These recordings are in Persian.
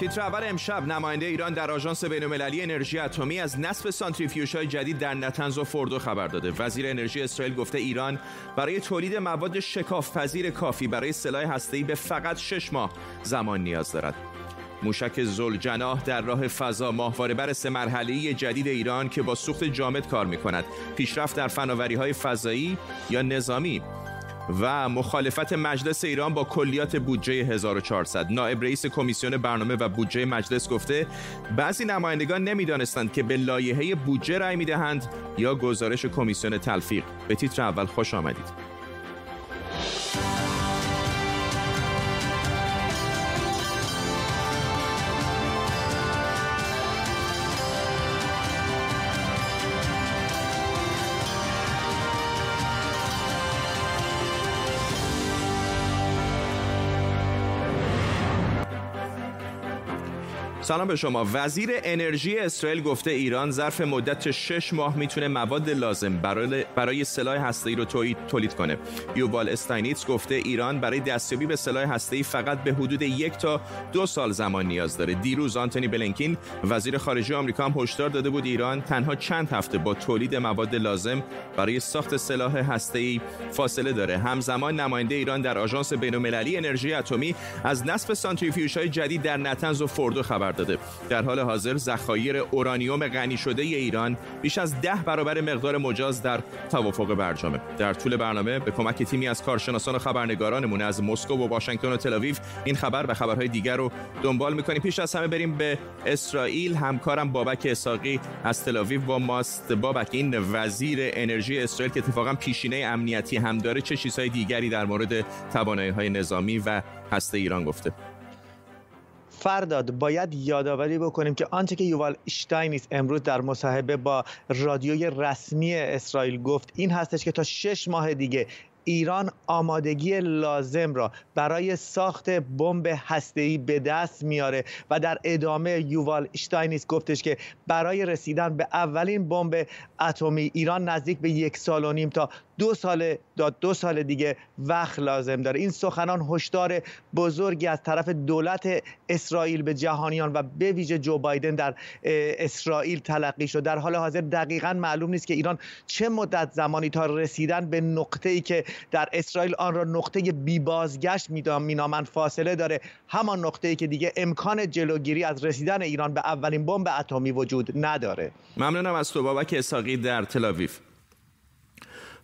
تیتر اول امشب نماینده ایران در آژانس بین‌المللی انرژی اتمی از نصب سانتریفیوژهای جدید در نتنز و فوردو خبر داده. وزیر انرژی اسرائیل گفته ایران برای تولید مواد شکافپذیر کافی برای سلاح هسته‌ای به فقط شش ماه زمان نیاز دارد. موشک زلجناح در راه فضا ماهواره بر سه مرحله جدید ایران که با سوخت جامد کار می کند پیشرفت در فناوری های فضایی یا نظامی و مخالفت مجلس ایران با کلیات بودجه 1400 نائب رئیس کمیسیون برنامه و بودجه مجلس گفته بعضی نمایندگان نمی‌دانستند که به لایحه بودجه رأی می‌دهند یا گزارش کمیسیون تلفیق. به تیتر اول خوش آمدید. سلام به شما. وزیر انرژی اسرائیل گفته ایران ظرف مدت شش ماه می‌تونه مواد لازم برای, برای سلاح هسته‌ای رو تولید کنه. یووال استاینیتس گفته ایران برای دستیابی به سلاح هسته‌ای فقط به حدود یک تا دو سال زمان نیاز داره. دیروز آنتونی بلنکین وزیر خارجه آمریکا هم هشدار داده بود ایران تنها چند هفته با تولید مواد لازم برای ساخت سلاح هسته‌ای فاصله داره. همزمان نماینده ایران در آژانس بین‌المللی انرژی اتمی از نصب سانتریفیوژهای جدید در نتنز و فوردو خبر در حال حاضر ذخایر اورانیوم غنی شده ای ایران بیش از ده برابر مقدار مجاز در توافق برجامه. در طول برنامه به کمک تیمی از کارشناسان و خبرنگارانمون از مسکو و واشنگتن و تل این خبر و خبرهای دیگر رو دنبال می‌کنیم. پیش از همه بریم به اسرائیل. همکارم بابک اساقی از تل با ماست. بابک این وزیر انرژی اسرائیل که اتفاقا پیشینه امنیتی هم داره چه چیزهای دیگری در مورد توانایی های نظامی و هسته ایران گفته؟ فرداد باید یادآوری بکنیم که آنچه که یووال اشتاینیس امروز در مصاحبه با رادیوی رسمی اسرائیل گفت این هستش که تا شش ماه دیگه ایران آمادگی لازم را برای ساخت بمب هسته‌ای به دست میاره و در ادامه یووال اشتاینیس گفتش که برای رسیدن به اولین بمب اتمی ایران نزدیک به یک سال و نیم تا دو سال دو سال دیگه وقت لازم داره. این سخنان هشدار بزرگی از طرف دولت اسرائیل به جهانیان و به ویژه جو بایدن در اسرائیل تلقی شد. در حال حاضر دقیقا معلوم نیست که ایران چه مدت زمانی تا رسیدن به نقطه ای که در اسرائیل آن را نقطه بی بازگشت مینامند فاصله داره. همان نقطه ای که دیگه امکان جلوگیری از رسیدن ایران به اولین بمب اتمی وجود نداره. ممنونم از تو بابک اساقی در تلاویف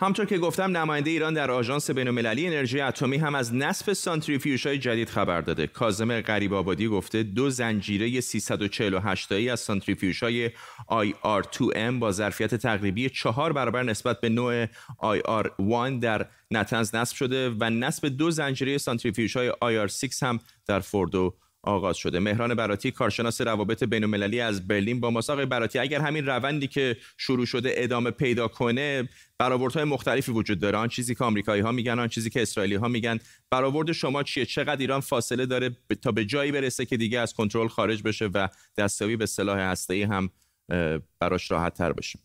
همطور که گفتم نماینده ایران در آژانس بین‌المللی انرژی اتمی هم از نصب سانتریفیوژهای جدید خبر داده. کاظم غریب آبادی گفته دو زنجیره 348 تایی از سانتریفیوژهای IR2M با ظرفیت تقریبی چهار برابر نسبت به نوع IR1 در نتنز نصب شده و نصب دو زنجیره سانتریفیوژهای IR6 هم در فوردو آغاز شده. مهران براتی کارشناس روابط بین از برلین با مساق براتی اگر همین روندی که شروع شده ادامه پیدا کنه برآوردهای مختلفی وجود داره. آن چیزی که آمریکایی ها میگن آن چیزی که اسرائیلی ها میگن. برآورد شما چیه؟ چقدر ایران فاصله داره تا به جایی برسه که دیگه از کنترل خارج بشه و دستیابی به سلاح هسته‌ای هم براش راحت تر بشه؟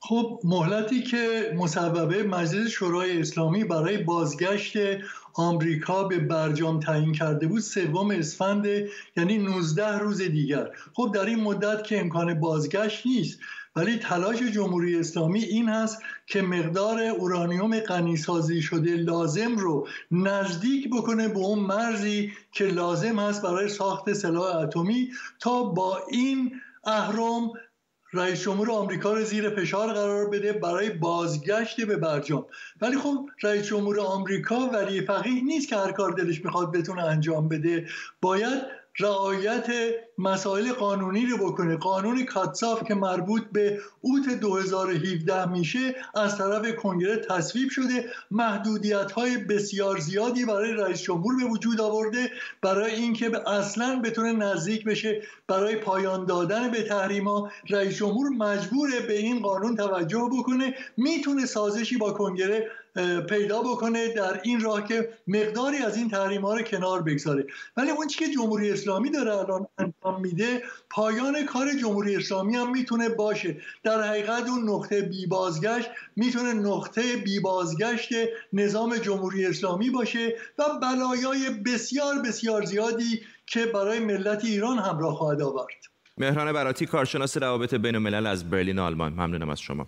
خب مهلتی که مصوبه مجلس شورای اسلامی برای بازگشت آمریکا به برجام تعیین کرده بود سوم اسفند یعنی 19 روز دیگر. خب در این مدت که امکان بازگشت نیست ولی تلاش جمهوری اسلامی این هست که مقدار اورانیوم غنیسازی شده لازم رو نزدیک بکنه به اون مرزی که لازم هست برای ساخت سلاح اتمی تا با این اهرام رئیس جمهور آمریکا رو زیر فشار قرار بده برای بازگشت به برجام. ولی خب رئیس جمهور آمریکا ولی فقیه نیست که هر کار دلش می‌خواد بتونه انجام بده. باید رعایت مسائل قانونی رو بکنه. قانون کاتساف که مربوط به اوت 2017 میشه از طرف کنگره تصویب شده. محدودیت های بسیار زیادی برای رئیس جمهور به وجود آورده. برای اینکه اصلا بتونه نزدیک بشه برای پایان دادن به تحریما رئیس جمهور مجبوره به این قانون توجه بکنه. می‌تونه سازشی با کنگره پیدا بکنه در این راه که مقداری از این تحریم ها رو کنار بگذاره. ولی اون چی که جمهوری اسلامی داره الان میده پایان کار جمهوری اسلامی هم می‌تونه باشه. در حقیقت اون نقطه بی بازگشت می‌تونه نقطه بی بازگشت نظام جمهوری اسلامی باشه و بلایای بسیار بسیار زیادی که برای ملت ایران همراه خواهد آورد. مهران براتی کارشناس روابط بین الملل از برلین آلمان. ممنونم از شما.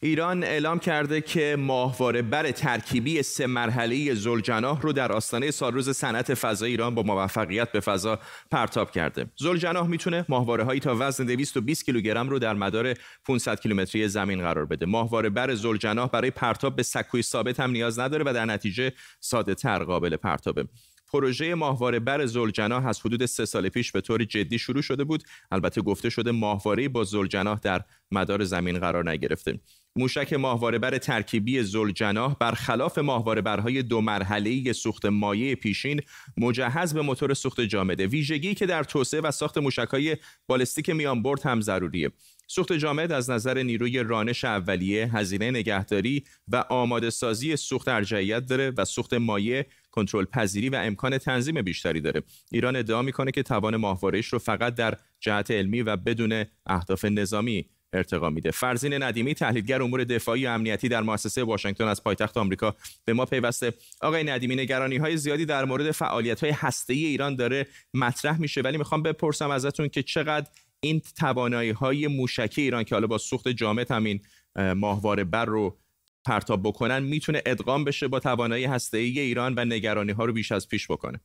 ایران اعلام کرده که ماهواره بر ترکیبی سه مرحله زلجناح رو در آستانه سالروز صنعت فضای ایران با موفقیت به فضا پرتاب کرده. زلجناح می‌تونه ماهواره هایی تا وزن 220 کیلوگرم رو در مدار 500 کیلومتری زمین قرار بده. ماهواره بر زلجناح برای پرتاب به سکوی ثابت هم نیاز نداره و در نتیجه ساده تر قابل پرتابه. پروژه ماهواره بر زلجناح از حدود سه سال پیش به طور جدی شروع شده بود البته گفته شده ماهواره با زلجناح در مدار زمین قرار نگرفته موشک ماهواره بر ترکیبی زلجناح برخلاف ماهواره برهای دو مرحله سوخت مایع پیشین مجهز به موتور سوخت جامده ویژگی که در توسعه و ساخت موشکهای بالستیک میان برد هم ضروریه سوخت جامد از نظر نیروی رانش اولیه، هزینه نگهداری و آماده سازی سوخت ارجعیت داره و سوخت مایع کنترل پذیری و امکان تنظیم بیشتری داره. ایران ادعا می‌کنه که توان ماهواره‌اش رو فقط در جهت علمی و بدون اهداف نظامی ارتقا میده. فرزین ندیمی تحلیلگر امور دفاعی و امنیتی در مؤسسه واشنگتن از پایتخت آمریکا به ما پیوسته. آقای ندیمی نگرانی های زیادی در مورد فعالیت های هسته ای ایران داره مطرح میشه ولی می‌خوام بپرسم ازتون که چقدر این توانایی های موشکی ایران که حالا با سوخت جامد همین ماهواره بر رو پرتاب بکنن می‌تونه ادغام بشه با توانایی هسته ای ایران و نگرانی ها رو بیش از پیش بکنه؟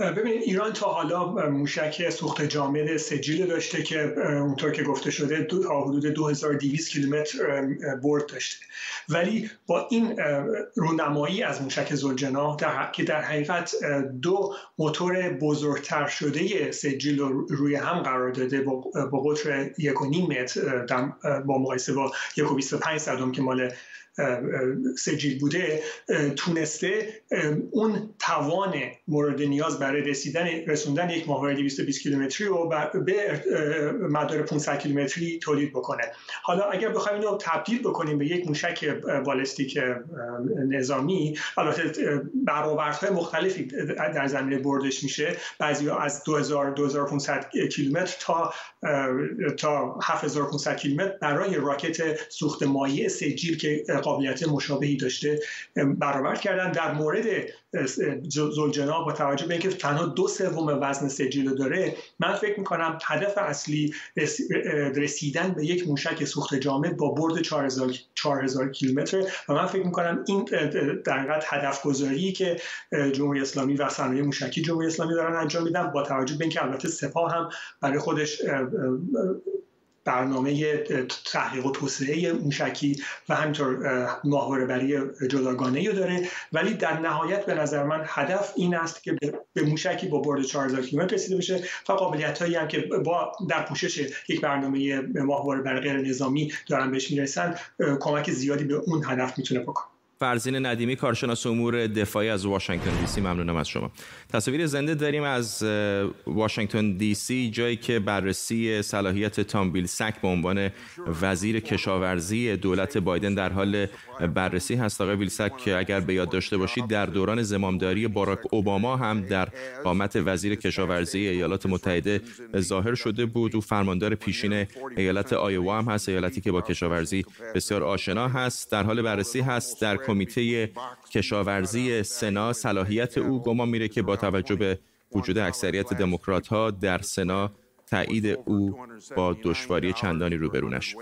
ببینید ایران تا حالا موشک سوخت جامد سجیل داشته که اونطور که گفته شده تا حدود 2200 کیلومتر برد داشته. ولی با این رونمایی از موشک زلجنا که در حقیقت دو موتور بزرگتر شده سجیل رو روی هم قرار داده با قطر 1.5 متر با مقایسه با 1.25 صدم که مال سجیل بوده تونسته اون توان مورد نیاز برای رسیدن رسوندن یک ماهواره 220 کیلومتری رو به مدار 500 کیلومتری تولید بکنه. حالا اگر بخوایم اینو تبدیل بکنیم به یک موشک بالستیک نظامی البته برآوردهای مختلفی در زمینه بردش میشه. بعضی از 2000 2500 کیلومتر تا تا 7500 کیلومتر برای راکت سوخت مایع سجیل که قابلیت مشابهی داشته برآورد کردن. در مورد زلجنا با توجه به اینکه تنها دو سوم وزن سجیل داره من فکر می‌کنم هدف اصلی رسیدن به یک موشک سوخت جامد با برد 4000 4000 کیلومتر. و من فکر می‌کنم این در هدف گذاری که جمهوری اسلامی و صنایع موشکی جمهوری اسلامی دارن انجام میدن با توجه به اینکه البته سپاه هم برای خودش برنامه تحقیق و توسعه موشکی و همینطور ماهواره بری جداگانه داره. ولی در نهایت به نظر من هدف این است که به موشکی با برد 4000 کیلومتر رسیده بشه و قابلیت هایی هم که با در پوشش یک برنامه ماهواره بر غیر نظامی دارن بهش می‌رسن کمک زیادی به اون هدف می‌تونه بکنه. فرزین ندیمی کارشناس امور دفاعی از واشنگتن دی سی. ممنونم از شما. تصاویر زنده داریم از واشنگتن دی سی جایی که بررسی صلاحیت تام سک به عنوان وزیر کشاورزی دولت بایدن در حال بررسی هست. آقای ویلسک که اگر به یاد داشته باشید در دوران زمامداری باراک اوباما هم در قامت وزیر کشاورزی ایالات متحده ظاهر شده بود. او فرماندار پیشین ایالت آیوا هم هست ایالتی که با کشاورزی بسیار آشنا هست. در حال بررسی هست در کمیته کشاورزی سنا صلاحیت او گمان میره که با توجه به وجود اکثریت دموکرات ها در سنا تایید او با دشواری چندانی روبرونش.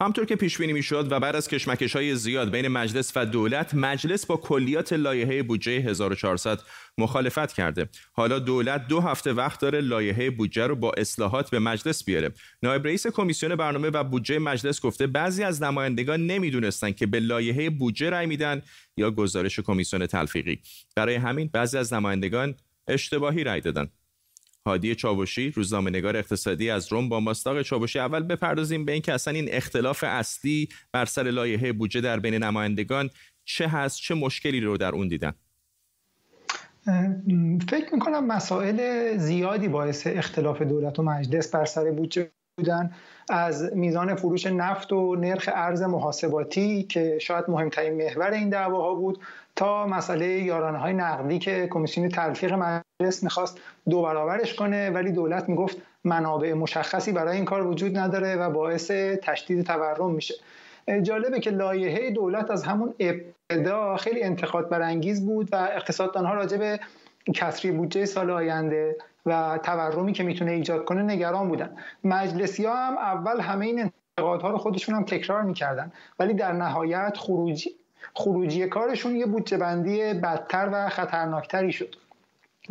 همطور که پیش بینی می‌شد و بعد از کشمکش های زیاد بین مجلس و دولت مجلس با کلیات لایحه بودجه 1400 مخالفت کرده. حالا دولت دو هفته وقت داره لایحه بودجه رو با اصلاحات به مجلس بیاره. نایب رئیس کمیسیون برنامه و بودجه مجلس گفته بعضی از نمایندگان نمی‌دونستند که به لایحه بودجه رأی میدن یا گزارش کمیسیون تلفیقی. برای همین بعضی از نمایندگان اشتباهی رأی دادن. هادی چاوشی روزنامه نگار اقتصادی از روم با ماستاق چاوشی اول بپردازیم به اینکه اصلا این اختلاف اصلی بر سر لایحه بودجه در بین نمایندگان چه هست چه مشکلی رو در اون دیدن؟ فکر می‌کنم مسائل زیادی باعث اختلاف دولت و مجلس بر سر بودجه بودن. از میزان فروش نفت و نرخ ارز محاسباتی که شاید مهمترین محور این دعواها بود تا مسئله یارانه های نقدی که کمیسیون تلفیق مجلس می‌خواست دو برابرش کنه ولی دولت می‌گفت منابع مشخصی برای این کار وجود نداره و باعث تشدید تورم میشه. جالبه که لایحه دولت از همون ابتدا خیلی انتقاد برانگیز بود و اقتصاددانها راجع به کسری بودجه سال آینده و تورمی که می‌تونه ایجاد کنه نگران بودن. مجلسی ها هم اول همه این انتقادها رو خودشون هم تکرار می‌کردن ولی در نهایت خروجی خروجی کارشون یه بودجه بندی بدتر و خطرناکتری شد.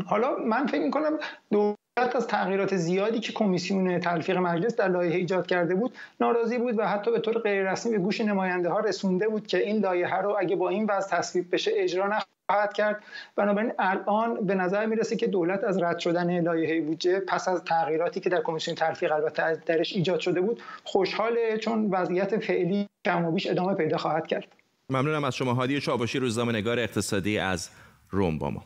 حالا من فکر می‌کنم دولت از تغییرات زیادی که کمیسیون تلفیق مجلس در لایحه ایجاد کرده بود ناراضی بود و حتی به طور غیررسمی به گوش نماینده ها رسونده بود که این لایحه رو اگه با این وضع تصویب بشه اجرا نخواهد کرد. بنابراین الان به نظر می‌رسه که دولت از رد شدن لایحه بودجه پس از تغییراتی که در کمیسیون تلفیق البته درش ایجاد شده بود خوشحاله چون وضعیت فعلی کم و بیش ادامه پیدا خواهد کرد. ممنونم از شما. هادی چاباشی روزنامه نگار اقتصادی از روم با ما.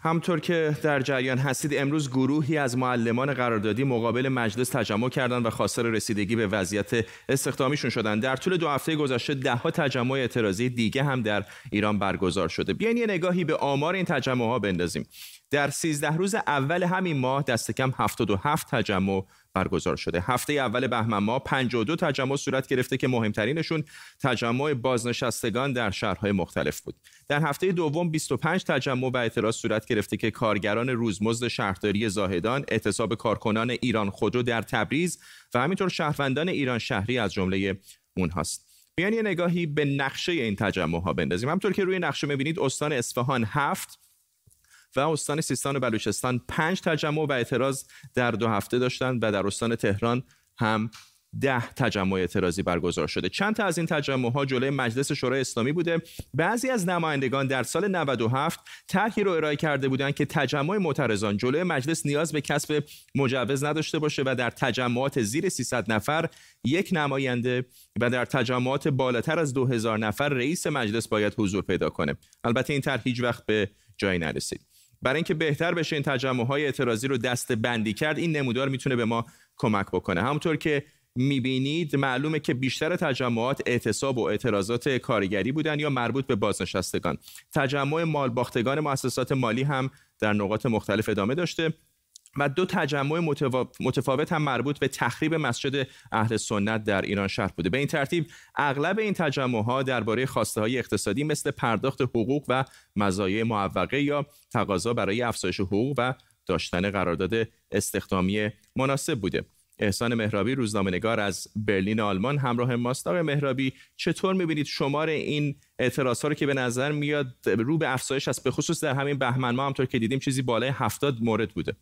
همطور که در جریان هستید امروز گروهی از معلمان قراردادی مقابل مجلس تجمع کردند و خواستار رسیدگی به وضعیت استخدامیشون شدند. در طول دو هفته گذشته دهها تجمع اعتراضی دیگه هم در ایران برگزار شده. بیاین یه نگاهی به آمار این تجمع ها بندازیم. در 13 روز اول همین ماه دست کم 77 تجمع برگزار شده. هفته اول بهمن ماه 52 تجمع صورت گرفته که مهمترینشون تجمع بازنشستگان در شهرهای مختلف بود. در هفته دوم 25 تجمع و اعتراض صورت گرفته که کارگران روزمزد شهرداری زاهدان اعتصاب کارکنان ایران خودرو در تبریز و همینطور شهروندان ایران شهری از جمله اونهاست. بیان یه نگاهی به نقشه این تجمع ها بندازیم. همطور که روی نقشه می‌بینید استان اصفهان هفت و استان سیستان و بلوچستان پنج تجمع و اعتراض در دو هفته داشتند و در استان تهران هم ده تجمع اعتراضی برگزار شده. چند تا از این تجمع ها جلوی مجلس شورای اسلامی بوده. بعضی از نمایندگان در سال 97 طرحی رو ارائه کرده بودند که تجمع معترضان جلوی مجلس نیاز به کسب مجوز نداشته باشه و در تجمعات زیر 300 نفر یک نماینده و در تجمعات بالاتر از 2000 نفر رئیس مجلس باید حضور پیدا کنه. البته این طرح هیچ وقت به جایی نرسید. برای اینکه بهتر بشه این تجمع های اعتراضی رو دست بندی کرد این نمودار می‌تونه به ما کمک بکنه. همونطور که می‌بینید معلومه که بیشتر تجمعات اعتصاب و اعتراضات کارگری بودن یا مربوط به بازنشستگان. تجمع مالباختگان مؤسسات مالی هم در نقاط مختلف ادامه داشته. و دو تجمع متفاوت هم مربوط به تخریب مسجد اهل سنت در ایران شهر بوده. به این ترتیب اغلب این تجمع ها درباره خواسته های اقتصادی مثل پرداخت حقوق و مزایای معوقه یا تقاضا برای افزایش حقوق و داشتن قرارداد استخدامی مناسب بوده. احسان مهرابی روزنامه‌نگار از برلین آلمان همراه ماست. آقای مهرابی چطور می‌بینید شمار این اعتراض ها رو که به نظر میاد رو به افزایش است؟ به خصوص در همین بهمن ما همطور که دیدیم چیزی بالای هفتاد مورد بوده.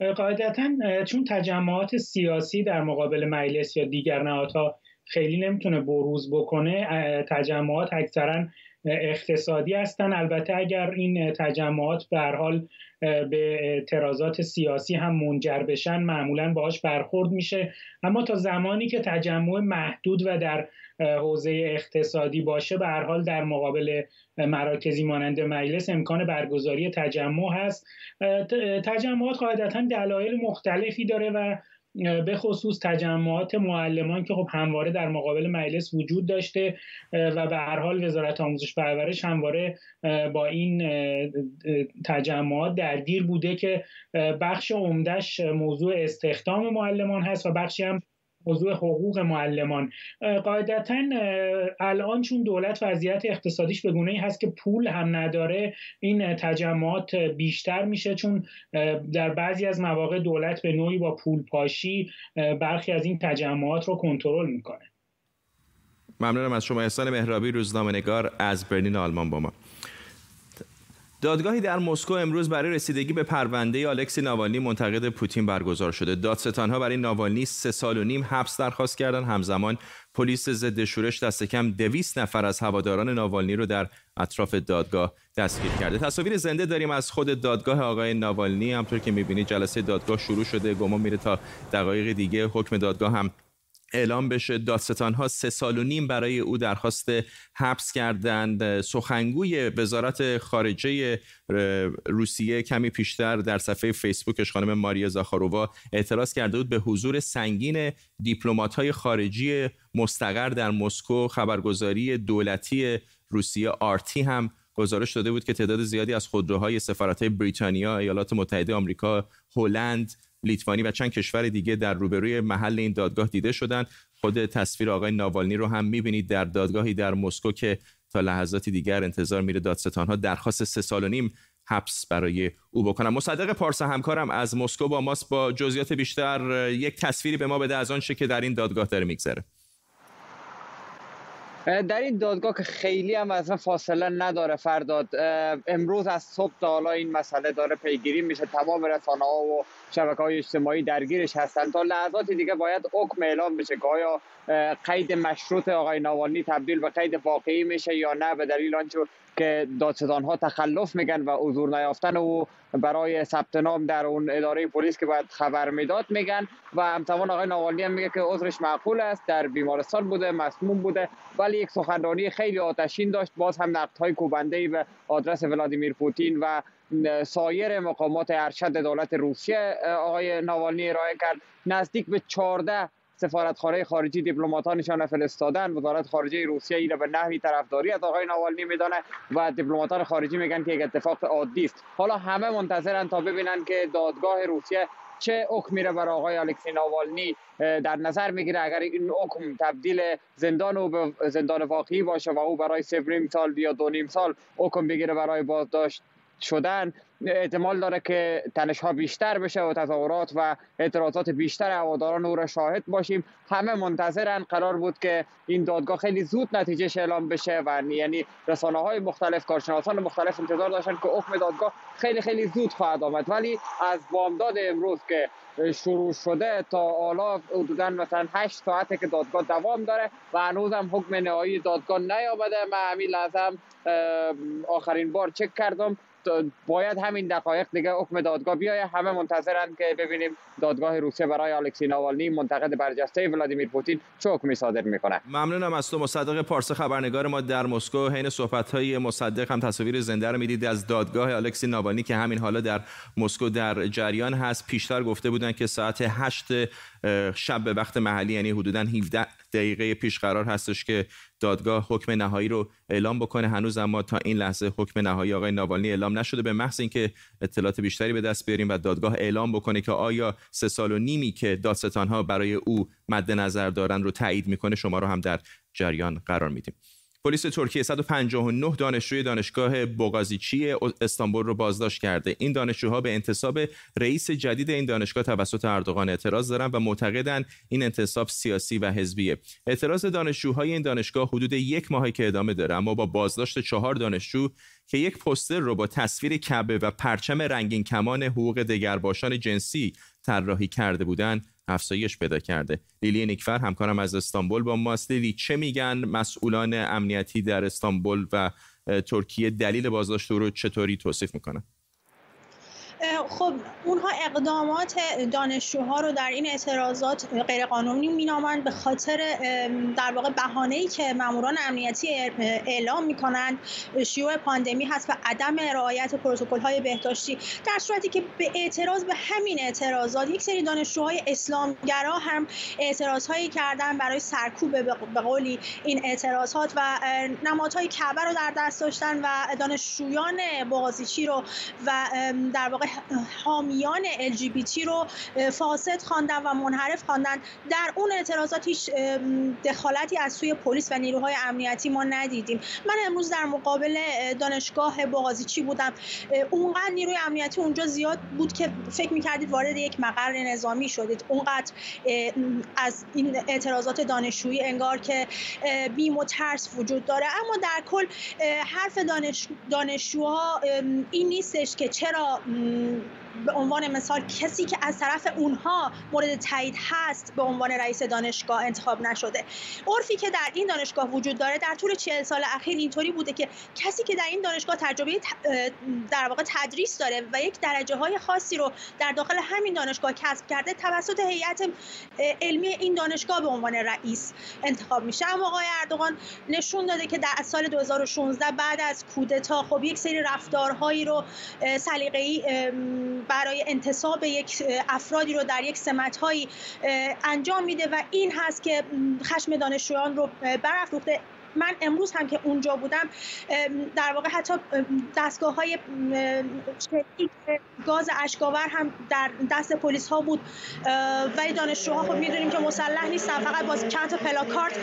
قاعدتا چون تجمعات سیاسی در مقابل مجلس یا دیگر نهادها خیلی نمی‌تونه بروز بکنه تجمعات اکثرا اقتصادی هستن. البته اگر این تجمعات به حال به اعتراضات سیاسی هم منجر بشن معمولا باهاش برخورد میشه. اما تا زمانی که تجمع محدود و در حوزه اقتصادی باشه به هر حال در مقابل مراکزی مانند مجلس امکان برگزاری تجمع هست. تجمعات قاعدتا دلایل مختلفی داره و به خصوص تجمعات معلمان که خب همواره در مقابل مجلس وجود داشته و به هر حال وزارت آموزش پرورش همواره با این تجمعات درگیر بوده که بخش عمدهش موضوع استخدام معلمان هست و بخشی هم موضوع حقوق معلمان. قاعدتا الان چون دولت وضعیت اقتصادیش به گونه ای هست که پول هم نداره این تجمعات بیشتر میشه چون در بعضی از مواقع دولت به نوعی با پول پاشی برخی از این تجمعات رو کنترل می‌کنه. ممنونم از شما احسان مهرابی روزنامه نگار از برلین آلمان با ما. دادگاهی در مسکو امروز برای رسیدگی به پرونده آلکسی ناوالنی منتقد پوتین برگزار شده. دادستانها برای ناوالنی سه سال و نیم حبس درخواست کردند. همزمان پلیس ضد شورش دست کم دویست نفر از هواداران ناوالنی رو در اطراف دادگاه دستگیر کرده. تصاویر زنده داریم از خود دادگاه آقای ناوالنی همطور که می‌بینید جلسه دادگاه شروع شده. گمان میره تا دقایق دیگه حکم دادگاه هم اعلام بشه. دادستان ها سه سال و نیم برای او درخواست حبس کردند. سخنگوی وزارت خارجه روسیه کمی پیشتر در صفحه فیسبوکش خانم ماریا زاخارووا اعتراض کرده بود به حضور سنگین دیپلمات های خارجی مستقر در مسکو. خبرگزاری دولتی روسیه آرتی هم گزارش داده بود که تعداد زیادی از خودروهای سفارت بریتانیا، ایالات متحده آمریکا، هلند لیتوانی و چند کشور دیگه در روبروی محل این دادگاه دیده شدند. خود تصویر آقای ناوالنی رو هم می‌بینید در دادگاهی در مسکو که تا لحظاتی دیگر انتظار میره دادستانها درخواست سه سال و نیم حبس برای او بکنم مصدق پارس همکارم از مسکو با ماست. با جزئیات بیشتر یک تصویری به ما بده از آنچه که در این دادگاه داره میگذره. در این دادگاه که خیلی هم از فاصله نداره فرداد امروز از صبح تا حالا این مسئله داره پیگیری میشه. تمام رسانه ها و شبکه های اجتماعی درگیرش هستن. تا لحظاتی دیگه باید حکم اعلام بشه که قید مشروط آقای ناوالنی تبدیل به قید واقعی میشه یا نه به دلیل آنچه که دادستان ها تخلف میگن و حضور نیافتن و برای ثبت نام در اون اداره پلیس که باید خبر می‌داد میگن. و همزمان آقای ناوالنی هم میگه که عذرش معقول است در بیمارستان بوده مسموم بوده ولی یک سخنرانی خیلی آتشین داشت. باز هم نقد های کوبنده ای به آدرس ولادیمیر پوتین و سایر مقامات ارشد دولت روسیه آقای ناوالنی ارائه کرد. نزدیک به 14 سفارتخانه خارجی دیپلماتانشان فرستادن. وزارت خارجه روسیه این به نحوی طرفداری از آقای ناوالنی میدانه و دیپلماتان خارجی میگن که یک اتفاق عادی است. حالا همه منتظرن تا ببینن که دادگاه روسیه چه حکمی را برای آقای الکسی ناوالنی. در نظر می‌گیره اگر این حکم تبدیل زندان او به زندان واقعی باشه و او برای سه سال یا دو نیم سال حکم بگیره برای بازداشت شدن احتمال داره که تنش ها بیشتر بشه و تظاهرات و اعتراضات بیشتر هواداران او را شاهد باشیم. همه منتظرن. قرار بود که این دادگاه خیلی زود نتیجه اعلام بشه و یعنی رسانه های مختلف کارشناسان مختلف انتظار داشتن که حکم دادگاه خیلی خیلی زود خواهد آمد. ولی از بامداد امروز که شروع شده تا حالا حدودا مثلا 8 ساعته که دادگاه دوام داره و هنوز هم حکم نهایی دادگاه نیامده. من همین لحظه آخرین بار چک کردم. باید همین دقایق دیگه حکم دادگاه بیایه. همه منتظرن که ببینیم دادگاه روسیه برای الکسی ناوالنی منتقد برجسته ولادیمیر پوتین چه حکمی صادر می‌کنه. ممنونم از تو مصدق پارسه خبرنگار ما در مسکو. حین صحبت های مصدق هم تصاویر زنده رو می‌دید از دادگاه الکسی ناوالنی که همین حالا در مسکو در جریان هست. پیشتر گفته بودن که ساعت 8 شب به وقت محلی یعنی حدودا 17 دقیقه پیش قرار هستش که دادگاه حکم نهایی رو اعلام بکنه. هنوز اما تا این لحظه حکم نهایی آقای ناوالنی اعلام نشده به محض اینکه اطلاعات بیشتری به دست بیاریم و دادگاه اعلام بکنه که آیا سه سال و نیمی که دادستان ها برای او مد نظر دارن رو تایید می‌کنه شما رو هم در جریان قرار میدیم. پلیس ترکیه 159 دانشجوی دانشگاه بوغازیچی استانبول رو بازداشت کرده. این دانشجوها به انتصاب رئیس جدید این دانشگاه توسط اردوغان اعتراض دارن و معتقدن این انتصاب سیاسی و حزبیه. اعتراض دانشجوهای این دانشگاه حدود یک ماهی که ادامه داره اما با بازداشت چهار دانشجو که یک پستر رو با تصویر کعبه و پرچم رنگین کمان حقوق دگرباشان جنسی طراحی کرده بودند افزایش پیدا کرده. لیلی نیکفر همکارم از استانبول با ماست لیلی چه میگن مسئولان امنیتی در استانبول و ترکیه؟ دلیل بازداشت رو چطوری توصیف می‌کنن خب اونها اقدامات دانشجوها رو در این اعتراضات غیرقانونی مینامند به خاطر در واقع بهانه‌ای که ماموران امنیتی اعلام می‌کنند. شیوع پاندمی هست و عدم رعایت های بهداشتی. در صورتی که به اعتراض به همین اعتراضات یک سری دانشجوهای اسلامگرا هم اعتراضهایی کردن برای سرکوب به قولی این اعتراضات و نمادهای کعبه رو در دست داشتن و دانشجویان بازیچی رو و در واقع حامیان LGBT رو فاسد خواندن و منحرف خواندن. در اون اعتراضات هیچ دخالتی از سوی پلیس و نیروهای امنیتی ما ندیدیم. من امروز در مقابل دانشگاه چی بودم؟ اونقدر نیروی امنیتی اونجا زیاد بود که فکر می‌کردید وارد یک مقر نظامی شدید. اونقدر از این اعتراضات دانشجویی انگار که بیم و ترس وجود داره. اما در کل حرف دانش دانشجوها این نیستش که چرا you به عنوان مثال کسی که از طرف اونها مورد تایید هست به عنوان رئیس دانشگاه انتخاب نشده. عرفی که در این دانشگاه وجود داره در طول چهل سال اخیر اینطوری بوده که کسی که در این دانشگاه تجربه در واقع تدریس داره و یک درجه های خاصی رو در داخل همین دانشگاه کسب کرده توسط هیئت علمی این دانشگاه به عنوان رئیس انتخاب میشه. اما آقای اردوغان نشون داده که در سال 2016 بعد از کودتا خب یک سری رفتارهایی رو سلیقه‌ای برای انتصاب یک افرادی رو در یک سمت انجام میده و این هست که خشم دانشجویان رو برافروخته. من امروز هم که اونجا بودم در واقع حتی دستگاه های گاز اشکاور هم در دست پلیس ها بود ولی دانشجوها خب می‌دونیم که مسلح نیستن فقط باز چند تا پلاکارت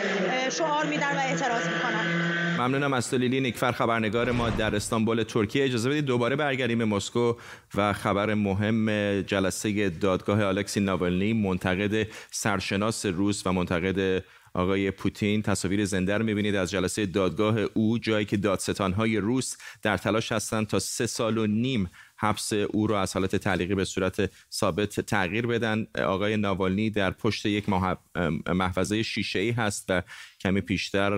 شعار میدن و اعتراض می‌کنن. ممنونم از تولیلی نیکفر خبرنگار ما در استانبول ترکیه. اجازه بدید دوباره برگردیم به مسکو و خبر مهم جلسه دادگاه الکسی ناولنی منتقد سرشناس روس و منتقد آقای پوتین تصاویر زنده رو می‌بینید از جلسه دادگاه او جایی که دادستانهای روس در تلاش هستند تا سه سال و نیم حبس او را از حالت تعلیقی به صورت ثابت تغییر بدن. آقای ناوالنی در پشت یک محفظه شیشه ای هست و کمی پیشتر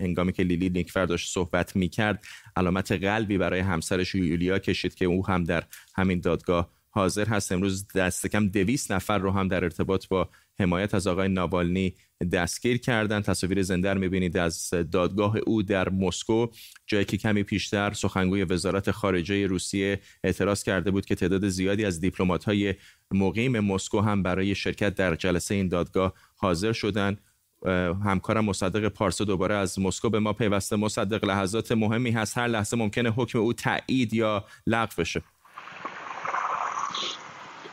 هنگامی که لیلی نیکفر داشت صحبت می‌کرد علامت قلبی برای همسرش یولیا کشید که او هم در همین دادگاه حاضر هست. امروز دست کم دویست نفر رو هم در ارتباط با حمایت از آقای ناوالنی دستگیر کردن تصاویر زنده رو می‌بینید از دادگاه او در مسکو. جایی که کمی پیشتر سخنگوی وزارت خارجه روسیه اعتراض کرده بود که تعداد زیادی از دیپلمات های مقیم مسکو هم برای شرکت در جلسه این دادگاه حاضر شدند. همکارم مصدق پارسا دوباره از مسکو به ما پیوسته. مصدق لحظات مهمی هست. هر لحظه ممکنه حکم او تایید یا لغو بشه.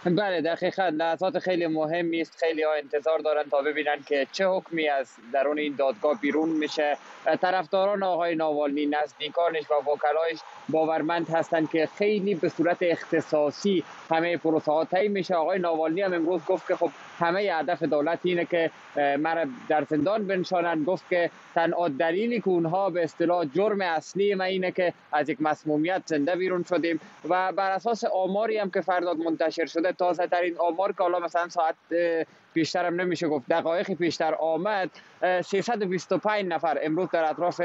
بله دقیقا. لحظات خیلی مهمی است خیلی ها انتظار دارن تا ببینن که چه حکمی از درون این دادگاه بیرون میشه. طرفداران آقای ناوالنی نزدیکانش و وکلایش باورمند هستند که خیلی به صورت اختصاصی همه پروسه ها میشه. آقای ناوالنی هم امروز گفت که خب همه هدف دولت اینه که مرا در زندان بنشانن گفت که تنها دلیلی که اونها به اصطلاح جرم اصلی ما اینه که از یک مسمومیت زنده بیرون شدیم و بر اساس آماری هم که فرداد منتشر شده تازه ترین آمار که حالا مثلا ساعت بیشتر هم نمیشه گفت. دقایقی پیشتر آمد. 325 نفر امروز در اطراف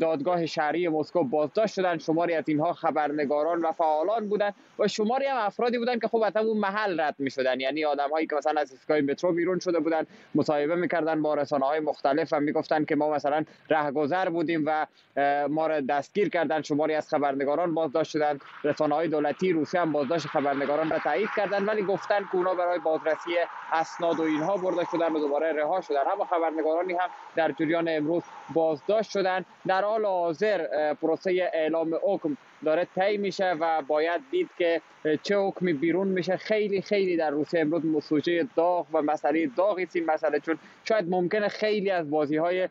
دادگاه شهری مسکو بازداشت شدن. شماری از اینها خبرنگاران و فعالان بودند و شماری هم افرادی بودند که خب اون محل رد می شدن یعنی آدم هایی که مثلا از ایستگاه مترو بیرون شده بودند مصاحبه می‌کردن با رسانه های مختلف و می‌گفتند که ما مثلا رهگذر بودیم و ما را دستگیر کردن شماری از خبرنگاران بازداشت شدند. رسانه های دولتی روسیه هم بازداشت خبرنگاران را تایید کردند. ولی گفتند که اونا برای بازرسی اسناد و اینها برده شدن و دوباره رها شدن. اما خبرنگارانی هم در جریان امروز بازداشت شدن. در حال حاضر پروسه اعلام حکم داره طی میشه و باید دید که چه حکمی بیرون میشه. خیلی خیلی در روسیه امروز مسوجه داغ و مسئله داغی این مسئله چون شاید ممکنه خیلی از بازی های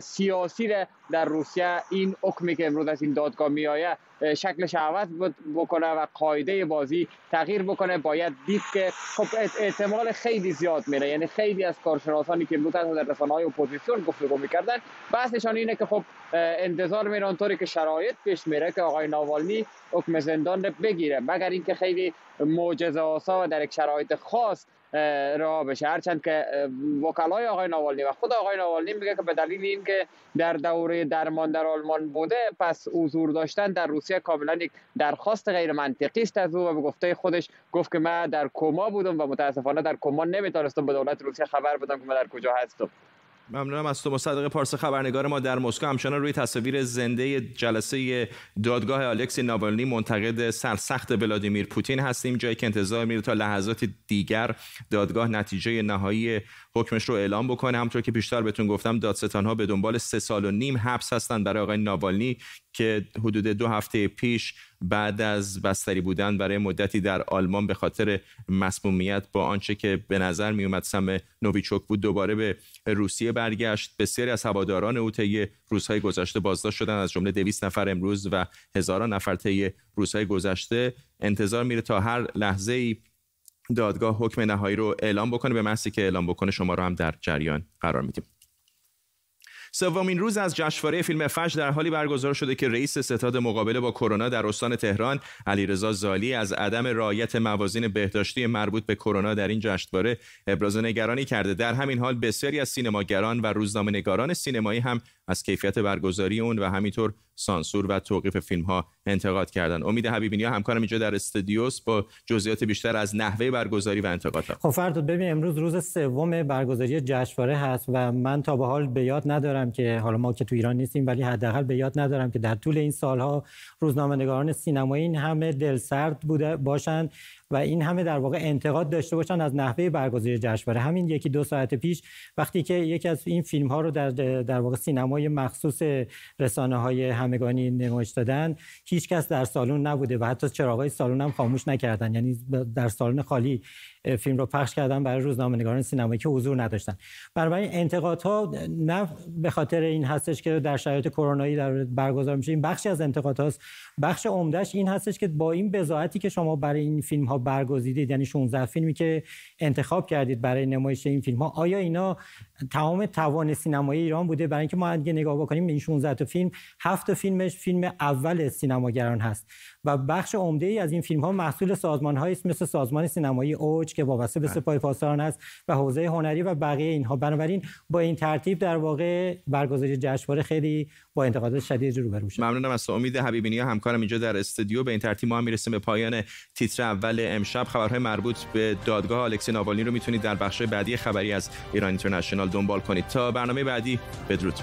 سیاسی در روسیه این حکمی که امروز از این دادگاه میآید شکلش عوض بکنه و قاعده بازی تغییر بکنه. باید دید که خب احتمال خیلی زیاد میره. یعنی خیلی از کارشناسانی که امروز در رسانه های اپوزیسیون گفتگو می‌کردن بحثشان اینه که خب انتظار میرن طوری که شرایط پیش میره که آقای ناوالنی حکم زندان بگیره. مگر اینکه خیلی معجزه آسا و در یک شرایط خاص را بشه. هرچند که وکلای آقای ناوالنی و خود آقای ناوالنی میگه که به دلیل اینکه در دوره درمان در آلمان بوده پس حضور داشتن در روسیه کاملا یک درخواست غیر منطقی است از او و به گفته خودش گفت که من در کما بودم و متاسفانه در کما نمی‌تونستم به دولت روسیه خبر بدم که من در کجا هستم. ممنونم از تو مصدق پارس خبرنگار ما در مسکو. همچنان روی تصاویر زنده جلسه دادگاه الکسی ناوالنی منتقد سرسخت ولادیمیر پوتین هستیم. جایی که انتظار میره تا لحظات دیگر دادگاه نتیجه نهایی حکمش رو اعلام بکنه. همطور که پیشتر بهتون گفتم دادستان ها به دنبال سه سال و نیم حبس هستند برای آقای ناوالنی که حدود دو هفته پیش بعد از بستری بودن برای مدتی در آلمان به خاطر مسمومیت با آنچه که به نظر می اومد سم نویچوک بود دوباره به روسیه برگشت. بسیاری از هواداران او طی روزهای گذشته بازداشت شدن از جمله 200 نفر امروز و هزاران نفر طی روزهای گذشته. انتظار میره تا هر لحظه ای دادگاه حکم نهایی رو اعلام بکنه به محضی که اعلام بکنه شما رو هم در جریان قرار میدیم. سومین روز از جشنواره فیلم فجر در حالی برگزار شده که رئیس ستاد مقابله با کرونا در استان تهران علیرضا زالی از عدم رعایت موازین بهداشتی مربوط به کرونا در این جشنواره ابراز نگرانی کرده. در همین حال بسیاری از سینماگران و روزنامه‌نگاران سینمایی هم از کیفیت برگزاری اون و همینطور سانسور و توقیف فیلم ها انتقاد کردن. امید حبیبی همکارم اینجا در استودیوس با جزئیات بیشتر از نحوه برگزاری و انتقادات خب فرداد ببین امروز روز سوم برگزاری جشنواره هست و من تا به حال به یاد ندارم که حالا ما که تو ایران نیستیم ولی حداقل به یاد ندارم که در طول این سالها روزنامه‌نگاران سینمایی این همه دلسرد بوده باشند و این همه در واقع انتقاد داشته باشن از نحوه برگزاری جشنواره. همین یکی دو ساعت پیش وقتی که یکی از این فیلم ها رو در در واقع سینمای مخصوص رسانه های همگانی نمایش دادن هیچ کس در سالن نبوده و حتی چراغای سالن هم خاموش نکردن. یعنی در سالن خالی فیلم رو پخش کردن برای روزنامه نگاران سینمایی که حضور نداشتن. بنابراین انتقادها نه به خاطر این هستش که در شرایط کرونایی در برگزار میشه. این بخشی از انتقاد هاست بخش عمدهش این هستش که با این بزاعتی که شما برای این فیلم ها برگزیدید یعنی 16 فیلمی که انتخاب کردید برای نمایش این فیلم ها آیا اینا تمام توان سینمایی ایران بوده؟ برای اینکه ما اگه نگاه بکنیم این 16 تا فیلم هفت فیلمش فیلم اول سینماگران هست. و بخش عمده ای از این فیلم ها محصول سازمان است مثل سازمان سینمایی اوج که وابسته به بله. سپاه پاسداران است و حوزه هنری و بقیه اینها. بنابراین با این ترتیب در واقع برگزاری جشنواره خیلی با انتقادات شدید روبرو شد ممنونم از امید حبیبی همکارم اینجا در استودیو. به این ترتیب ما هم می‌رسیم به پایان تیتر اول امشب. خبرهای مربوط به دادگاه الکسی ناوالنی رو می‌تونید در بخش بعدی خبری از ایران اینترنشنال دنبال کنید. تا برنامه بعدی بدرود.